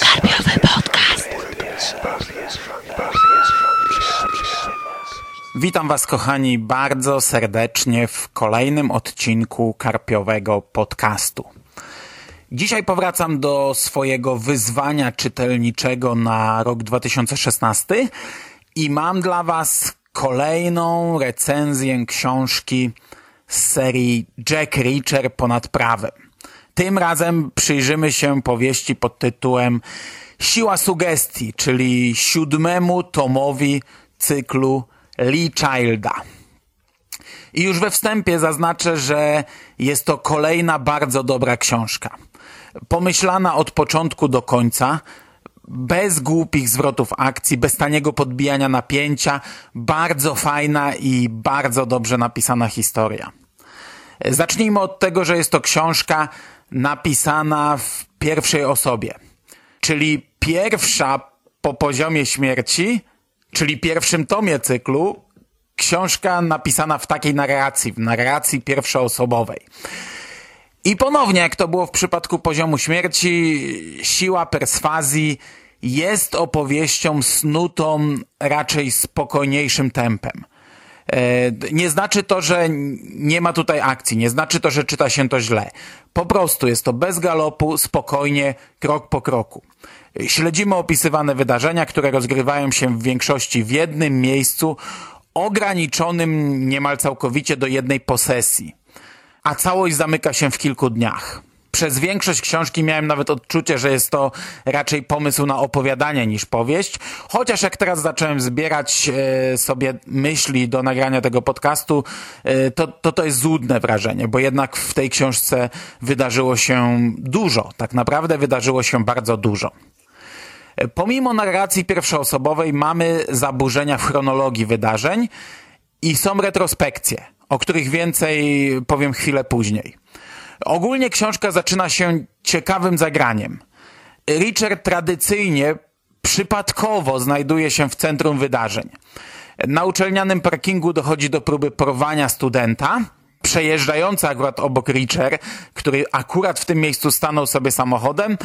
Karpiowy podcast. Witam Was, kochani, bardzo serdecznie w kolejnym odcinku Karpiowego Podcastu. Dzisiaj powracam do swojego wyzwania czytelniczego na rok 2016 i mam dla Was kolejną recenzję książki z serii Jack Reacher ponad prawem. Tym razem przyjrzymy się powieści pod tytułem Siła sugestii, czyli siódmemu tomowi cyklu Lee Childa. I już we wstępie zaznaczę, że jest to kolejna bardzo dobra książka. Pomyślana od początku do końca, bez głupich zwrotów akcji, bez taniego podbijania napięcia, bardzo fajna i bardzo dobrze napisana historia. Zacznijmy od tego, że jest to książka napisana w pierwszej osobie, czyli pierwsza po poziomie śmierci, czyli pierwszym tomie cyklu, książka napisana w takiej narracji, w narracji pierwszoosobowej. I ponownie, jak to było w przypadku poziomu śmierci, siła perswazji jest opowieścią snutą raczej spokojniejszym tempem. E, nie znaczy to, że nie ma tutaj akcji, nie znaczy to, że czyta się to źle. Po prostu jest to bez galopu, spokojnie, krok po kroku. Śledzimy opisywane wydarzenia, które rozgrywają się w większości w jednym miejscu, ograniczonym niemal całkowicie do jednej posesji. A całość zamyka się w kilku dniach. Przez większość książki miałem nawet odczucie, że jest to raczej pomysł na opowiadanie niż powieść, chociaż jak teraz zacząłem zbierać e, sobie myśli do nagrania tego podcastu, e, to, to to jest złudne wrażenie, bo jednak w tej książce wydarzyło się dużo, tak naprawdę wydarzyło się bardzo dużo. E, pomimo narracji pierwszoosobowej mamy zaburzenia w chronologii wydarzeń i są retrospekcje, o których więcej powiem chwilę później. Ogólnie książka zaczyna się ciekawym zagraniem. Richard tradycyjnie, przypadkowo znajduje się w centrum wydarzeń. Na uczelnianym parkingu dochodzi do próby porwania studenta. Przejeżdżający akurat obok Richard, który akurat w tym miejscu stanął sobie samochodem,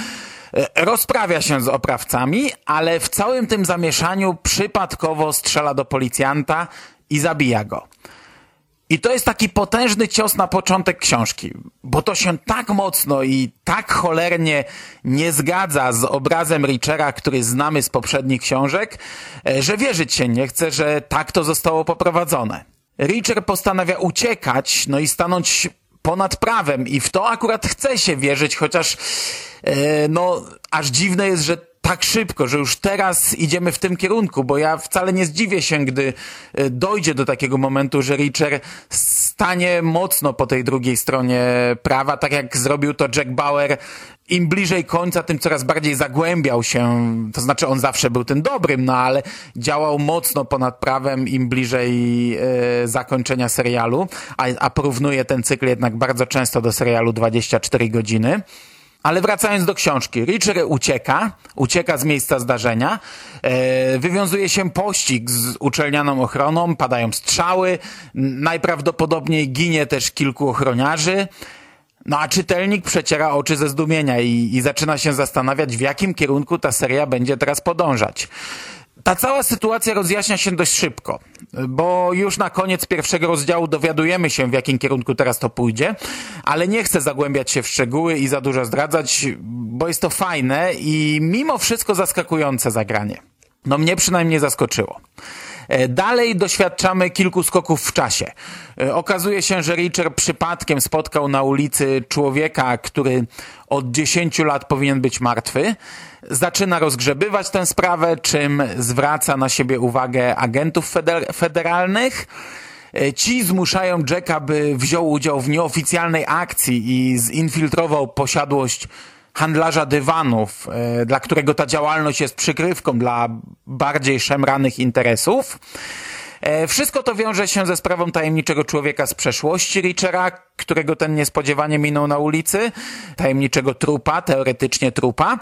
rozprawia się z oprawcami, ale w całym tym zamieszaniu przypadkowo strzela do policjanta i zabija go. I to jest taki potężny cios na początek książki, bo to się tak mocno i tak cholernie nie zgadza z obrazem Richera, który znamy z poprzednich książek, e, że wierzyć się nie chce, że tak to zostało poprowadzone. Richer postanawia uciekać, no i stanąć ponad prawem i w to akurat chce się wierzyć, chociaż e, no aż dziwne jest, że tak szybko, że już teraz idziemy w tym kierunku, bo ja wcale nie zdziwię się, gdy e, dojdzie do takiego momentu, że Richer stanie mocno po tej drugiej stronie prawa, tak jak zrobił to Jack Bauer. Im bliżej końca, tym coraz bardziej zagłębiał się, to znaczy on zawsze był tym dobrym, no ale działał mocno ponad prawem im bliżej e, zakończenia serialu, a, a porównuje ten cykl jednak bardzo często do serialu 24 godziny. Ale wracając do książki, Richard ucieka, ucieka z miejsca zdarzenia, e, wywiązuje się pościg z uczelnianą ochroną, padają strzały, najprawdopodobniej ginie też kilku ochroniarzy, no a czytelnik przeciera oczy ze zdumienia i, i zaczyna się zastanawiać, w jakim kierunku ta seria będzie teraz podążać. Ta cała sytuacja rozjaśnia się dość szybko, bo już na koniec pierwszego rozdziału dowiadujemy się, w jakim kierunku teraz to pójdzie, ale nie chcę zagłębiać się w szczegóły i za dużo zdradzać, bo jest to fajne i mimo wszystko zaskakujące zagranie. No mnie przynajmniej zaskoczyło. E, dalej doświadczamy kilku skoków w czasie. E, okazuje się, że Richard przypadkiem spotkał na ulicy człowieka, który od 10 lat powinien być martwy. Zaczyna rozgrzebywać tę sprawę, czym zwraca na siebie uwagę agentów feder federalnych. E, ci zmuszają Jacka, by wziął udział w nieoficjalnej akcji i zinfiltrował posiadłość handlarza dywanów, e, dla którego ta działalność jest przykrywką dla bardziej szemranych interesów. E, wszystko to wiąże się ze sprawą tajemniczego człowieka z przeszłości Richera, którego ten niespodziewanie minął na ulicy, tajemniczego trupa, teoretycznie trupa.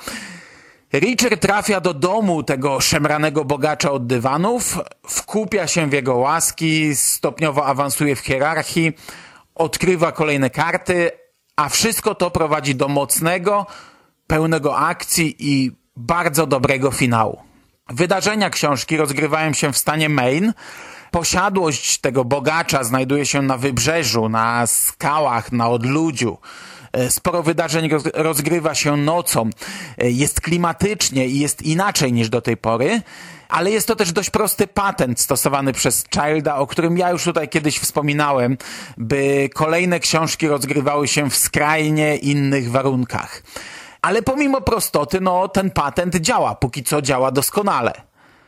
Richard trafia do domu tego szemranego bogacza od dywanów, wkupia się w jego łaski, stopniowo awansuje w hierarchii, odkrywa kolejne karty, A wszystko to prowadzi do mocnego, pełnego akcji i bardzo dobrego finału. Wydarzenia książki rozgrywają się w stanie Maine. Posiadłość tego bogacza znajduje się na wybrzeżu, na skałach, na odludziu. E, sporo wydarzeń rozgrywa się nocą. E, jest klimatycznie i jest inaczej niż do tej pory ale jest to też dość prosty patent stosowany przez Childa, o którym ja już tutaj kiedyś wspominałem, by kolejne książki rozgrywały się w skrajnie innych warunkach. Ale pomimo prostoty, no ten patent działa, póki co działa doskonale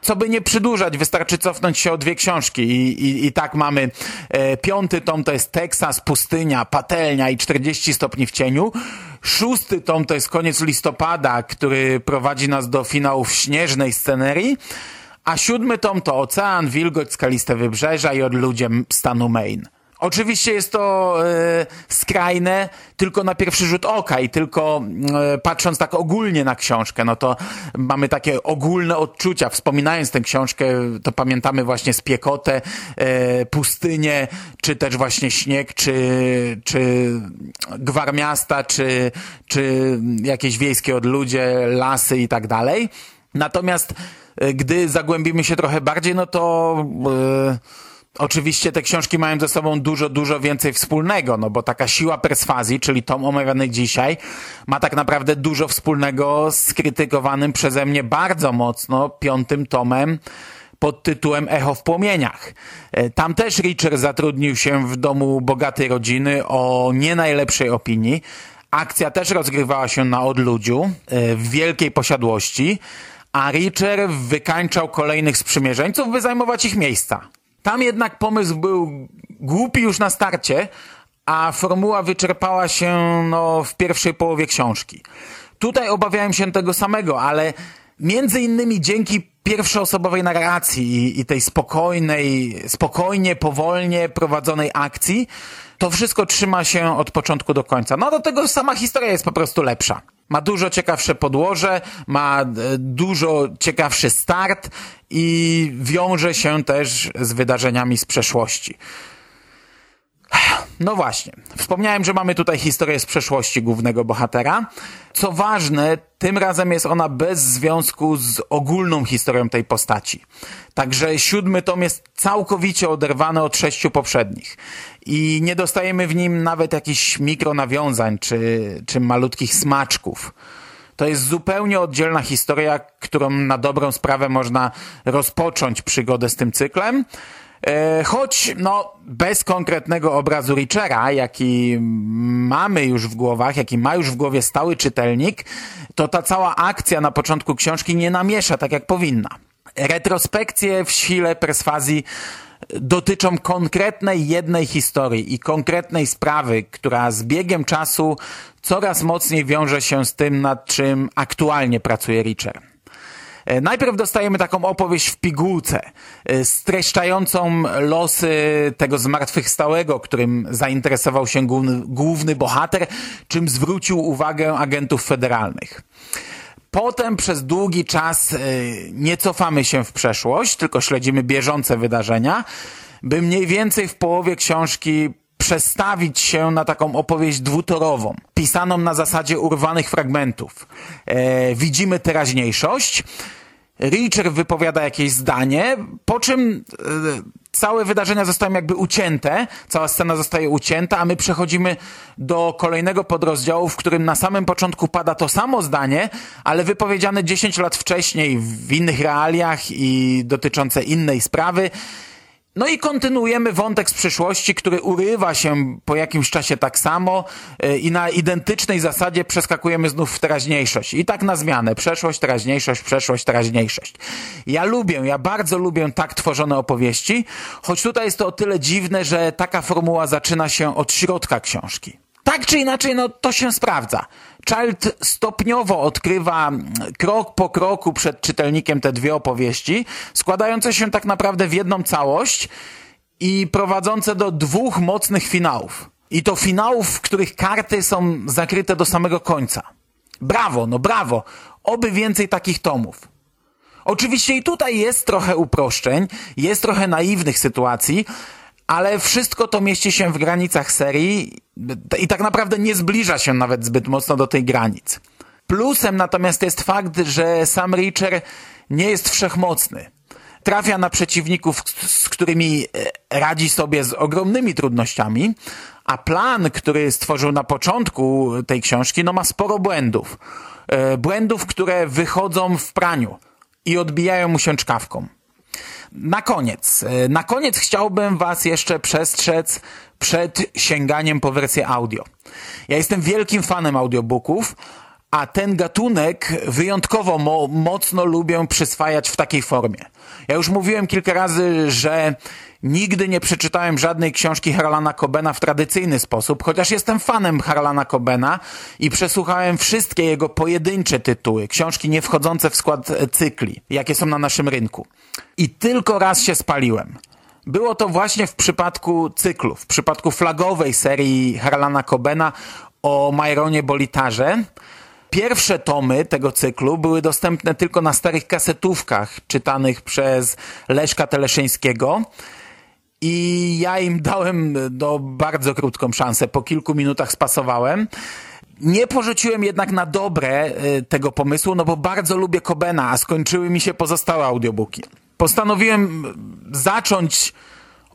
co by nie przedłużać, wystarczy cofnąć się o dwie książki i, i, i tak mamy e, piąty tom to jest Teksas, pustynia, patelnia i 40 stopni w cieniu. Szósty tom to jest koniec listopada, który prowadzi nas do finałów śnieżnej scenerii. A siódmy tom to Ocean, Wilgoć, Skaliste Wybrzeża i Odludzie stanu Maine. Oczywiście jest to e, skrajne tylko na pierwszy rzut oka i tylko e, patrząc tak ogólnie na książkę, no to mamy takie ogólne odczucia. Wspominając tę książkę, to pamiętamy właśnie spiekotę, e, pustynię, czy też właśnie śnieg, czy, czy gwar miasta, czy, czy jakieś wiejskie odludzie, lasy i tak dalej. Natomiast gdy zagłębimy się trochę bardziej, no to... E, Oczywiście te książki mają ze sobą dużo, dużo więcej wspólnego, no bo taka siła perswazji, czyli tom omawiany dzisiaj, ma tak naprawdę dużo wspólnego z krytykowanym przeze mnie bardzo mocno piątym tomem pod tytułem Echo w płomieniach. E, tam też Richard zatrudnił się w domu bogatej rodziny o nie najlepszej opinii. Akcja też rozgrywała się na odludziu, e, w wielkiej posiadłości, a Richard wykańczał kolejnych sprzymierzeńców, by zajmować ich miejsca. Tam jednak pomysł był głupi już na starcie, a formuła wyczerpała się no, w pierwszej połowie książki. Tutaj obawiałem się tego samego, ale między innymi dzięki pierwszoosobowej narracji i, tej spokojnej, spokojnie, powolnie prowadzonej akcji, to wszystko trzyma się od początku do końca. No do tego sama historia jest po prostu lepsza. Ma dużo ciekawsze podłoże, ma e, dużo ciekawszy start i wiąże się też z wydarzeniami z przeszłości. No właśnie, wspomniałem, że mamy tutaj historię z przeszłości głównego bohatera. Co ważne, tym razem jest ona bez związku z ogólną historią tej postaci. Także siódmy tom jest całkowicie oderwany od sześciu poprzednich. I nie dostajemy w nim nawet jakichś mikronawiązań czy, czy malutkich smaczków. To jest zupełnie oddzielna historia, którą na dobrą sprawę można rozpocząć przygodę z tym cyklem. E, choć no, bez konkretnego obrazu Richera, jaki mamy już w głowach, jaki ma już w głowie stały czytelnik, to ta cała akcja na początku książki nie namiesza tak jak powinna. Retrospekcje w sile perswazji dotyczą konkretnej jednej historii i konkretnej sprawy, która z biegiem czasu coraz mocniej wiąże się z tym, nad czym aktualnie pracuje Richard. E, najpierw dostajemy taką opowieść w pigułce, e, streszczającą losy tego zmartwychwstałego, którym zainteresował się główny, główny bohater, czym zwrócił uwagę agentów federalnych. Potem przez długi czas e, nie cofamy się w przeszłość, tylko śledzimy bieżące wydarzenia, by mniej więcej w połowie książki przestawić się na taką opowieść dwutorową, pisaną na zasadzie urwanych fragmentów. E, widzimy teraźniejszość, Richard wypowiada jakieś zdanie, po czym e, całe wydarzenia zostają jakby ucięte, cała scena zostaje ucięta, a my przechodzimy do kolejnego podrozdziału, w którym na samym początku pada to samo zdanie, ale wypowiedziane 10 lat wcześniej w innych realiach i dotyczące innej sprawy. No i kontynuujemy wątek z przyszłości, który urywa się po jakimś czasie tak samo e, i na identycznej zasadzie przeskakujemy znów w teraźniejszość. I tak na zmianę. Przeszłość, teraźniejszość, przeszłość, teraźniejszość. Ja lubię, ja bardzo lubię tak tworzone opowieści, choć tutaj jest to o tyle dziwne, że taka formuła zaczyna się od środka książki. Tak czy inaczej, no to się sprawdza. Child stopniowo odkrywa krok po kroku przed czytelnikiem te dwie opowieści, składające się tak naprawdę w jedną całość i prowadzące do dwóch mocnych finałów. I to finałów, w których karty są zakryte do samego końca. Brawo, no brawo. Oby więcej takich tomów. Oczywiście i tutaj jest trochę uproszczeń, jest trochę naiwnych sytuacji, ale wszystko to mieści się w granicach serii i tak naprawdę nie zbliża się nawet zbyt mocno do tej granic. Plusem natomiast jest fakt, że sam Reacher nie jest wszechmocny. Trafia na przeciwników, z którymi e, radzi sobie z ogromnymi trudnościami, a plan, który stworzył na początku tej książki, no ma sporo błędów. E, błędów, które wychodzą w praniu i odbijają mu się czkawką. Na koniec, e, na koniec chciałbym Was jeszcze przestrzec przed sięganiem po wersję audio. Ja jestem wielkim fanem audiobooków, a ten gatunek wyjątkowo mo mocno lubię przyswajać w takiej formie. Ja już mówiłem kilka razy, że nigdy nie przeczytałem żadnej książki Harlana Cobena w tradycyjny sposób, chociaż jestem fanem Harlana Cobena i przesłuchałem wszystkie jego pojedyncze tytuły, książki nie wchodzące w skład cykli, jakie są na naszym rynku. I tylko raz się spaliłem. Było to właśnie w przypadku cyklu, w przypadku flagowej serii Harlana Cobena o Myronie Bolitarze, Pierwsze tomy tego cyklu były dostępne tylko na starych kasetówkach czytanych przez Leszka Teleszyńskiego. I ja im dałem no, bardzo krótką szansę. Po kilku minutach spasowałem. Nie porzuciłem jednak na dobre y, tego pomysłu, no bo bardzo lubię Kobena, a skończyły mi się pozostałe audiobooki. Postanowiłem zacząć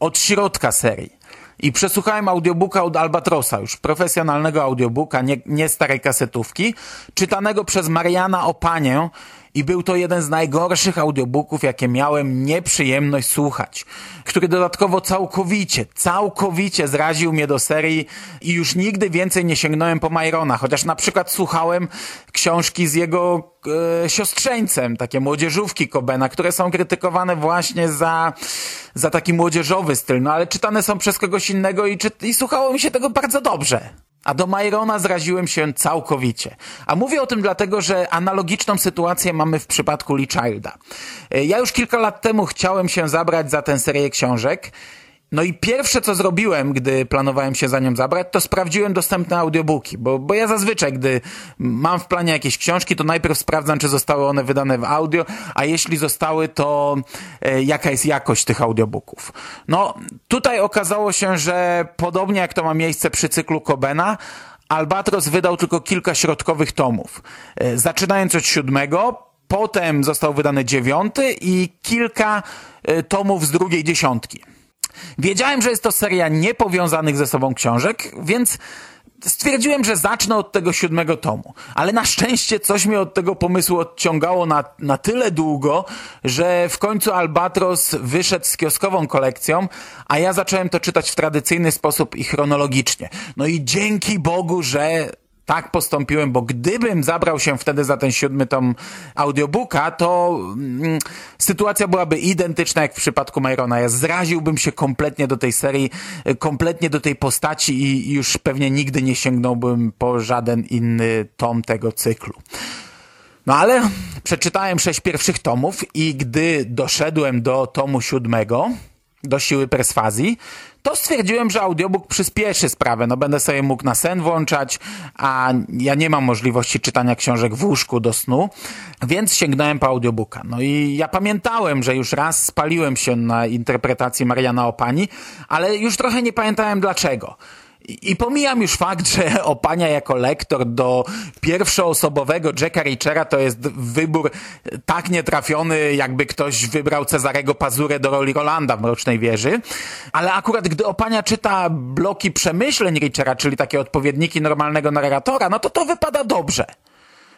od środka serii i przesłuchałem audiobooka od Albatrosa, już profesjonalnego audiobooka, nie, nie starej kasetówki, czytanego przez Mariana Opanię i był to jeden z najgorszych audiobooków, jakie miałem nieprzyjemność słuchać, który dodatkowo całkowicie, całkowicie zraził mnie do serii i już nigdy więcej nie sięgnąłem po Myrona, chociaż na przykład słuchałem książki z jego e, siostrzeńcem, takie młodzieżówki Kobena, które są krytykowane właśnie za, za taki młodzieżowy styl, no ale czytane są przez kogoś innego i, czy, i słuchało mi się tego bardzo dobrze. A do Myrona zraziłem się całkowicie. A mówię o tym dlatego, że analogiczną sytuację mamy w przypadku Lee Childa. E, ja już kilka lat temu chciałem się zabrać za tę serię książek no i pierwsze, co zrobiłem, gdy planowałem się za nią zabrać, to sprawdziłem dostępne audiobooki, bo, bo ja zazwyczaj, gdy mam w planie jakieś książki, to najpierw sprawdzam, czy zostały one wydane w audio, a jeśli zostały, to e, jaka jest jakość tych audiobooków. No, tutaj okazało się, że podobnie jak to ma miejsce przy cyklu Kobena, Albatros wydał tylko kilka środkowych tomów. E, zaczynając od siódmego, potem został wydany dziewiąty i kilka e, tomów z drugiej dziesiątki. Wiedziałem, że jest to seria niepowiązanych ze sobą książek, więc stwierdziłem, że zacznę od tego siódmego tomu. Ale na szczęście coś mnie od tego pomysłu odciągało na, na tyle długo, że w końcu Albatros wyszedł z kioskową kolekcją, a ja zacząłem to czytać w tradycyjny sposób i chronologicznie. No i dzięki Bogu, że tak postąpiłem, bo gdybym zabrał się wtedy za ten siódmy tom audiobooka, to mm, sytuacja byłaby identyczna jak w przypadku Myrona. Ja zraziłbym się kompletnie do tej serii, kompletnie do tej postaci i już pewnie nigdy nie sięgnąłbym po żaden inny tom tego cyklu. No ale przeczytałem sześć pierwszych tomów i gdy doszedłem do tomu siódmego, do siły perswazji, to stwierdziłem, że audiobook przyspieszy sprawę. No będę sobie mógł na sen włączać, a ja nie mam możliwości czytania książek w łóżku do snu, więc sięgnąłem po audiobooka. No i ja pamiętałem, że już raz spaliłem się na interpretacji Mariana Opani, ale już trochę nie pamiętałem dlaczego. I pomijam już fakt, że Opania jako lektor do pierwszoosobowego Jacka Richera to jest wybór tak nietrafiony, jakby ktoś wybrał Cezarego Pazurę do roli Rolanda w Mrocznej Wieży. Ale akurat gdy Opania czyta bloki przemyśleń Richera, czyli takie odpowiedniki normalnego narratora, no to to wypada dobrze.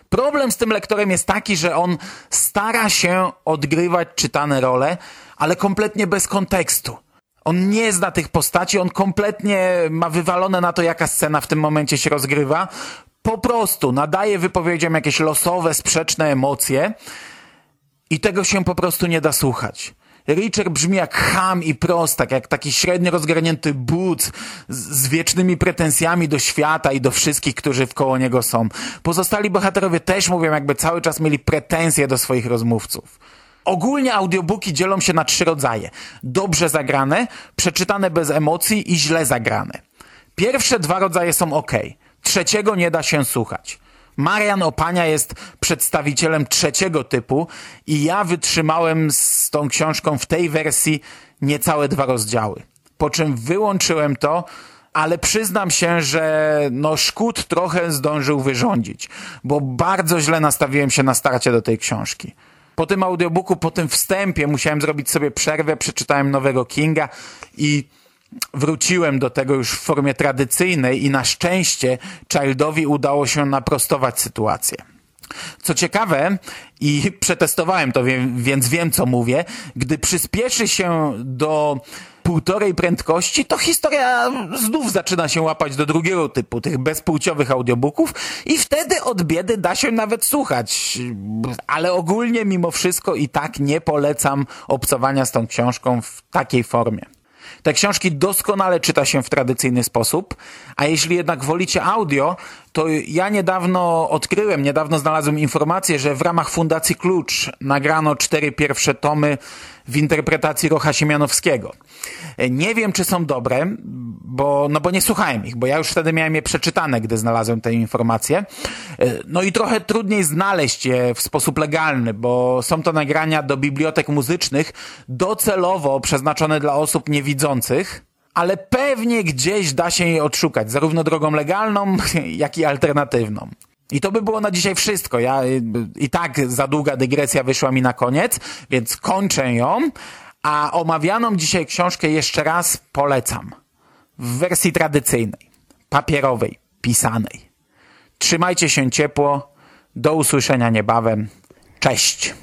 Problem z tym lektorem jest taki, że on stara się odgrywać czytane role, ale kompletnie bez kontekstu. On nie zna tych postaci, on kompletnie ma wywalone na to, jaka scena w tym momencie się rozgrywa. Po prostu nadaje wypowiedziom jakieś losowe, sprzeczne emocje i tego się po prostu nie da słuchać. Richard brzmi jak ham i prostak, jak taki średnio rozgarnięty but z, wiecznymi pretensjami do świata i do wszystkich, którzy wkoło niego są. Pozostali bohaterowie też mówią, jakby cały czas mieli pretensje do swoich rozmówców. Ogólnie audiobooki dzielą się na trzy rodzaje. Dobrze zagrane, przeczytane bez emocji i źle zagrane. Pierwsze dwa rodzaje są ok. Trzeciego nie da się słuchać. Marian Opania jest przedstawicielem trzeciego typu i ja wytrzymałem z tą książką w tej wersji niecałe dwa rozdziały. po czym wyłączyłem to, ale przyznam się, że no szkód trochę zdążył wyrządzić, bo bardzo źle nastawiłem się na starcie do tej książki. Po tym audiobooku, po tym wstępie musiałem zrobić sobie przerwę, przeczytałem nowego Kinga i wróciłem do tego już w formie tradycyjnej i na szczęście Childowi udało się naprostować sytuację. Co ciekawe, i przetestowałem to, więc wiem co mówię, gdy przyspieszy się do półtorej prędkości, to historia znów zaczyna się łapać do drugiego typu, tych bezpłciowych audiobooków i wtedy od biedy da się nawet słuchać. Ale ogólnie mimo wszystko i tak nie polecam obcowania z tą książką w takiej formie. Te książki doskonale czyta się w tradycyjny sposób, a jeśli jednak wolicie audio, to ja niedawno odkryłem, niedawno znalazłem informację, że w ramach Fundacji Klucz nagrano cztery pierwsze tomy w interpretacji Rocha Siemianowskiego. Nie wiem, czy są dobre, bo, no bo nie słuchałem ich, bo ja już wtedy miałem je przeczytane, gdy znalazłem tę informację. No i trochę trudniej znaleźć je w sposób legalny, bo są to nagrania do bibliotek muzycznych docelowo przeznaczone dla osób niewidzących, ale pewnie gdzieś da się je odszukać, zarówno drogą legalną, jak i alternatywną. I to by było na dzisiaj wszystko. Ja i tak za długa dygresja wyszła mi na koniec, więc kończę ją, a omawianą dzisiaj książkę jeszcze raz polecam. W wersji tradycyjnej, papierowej, pisanej. Trzymajcie się ciepło. Do usłyszenia niebawem. Cześć.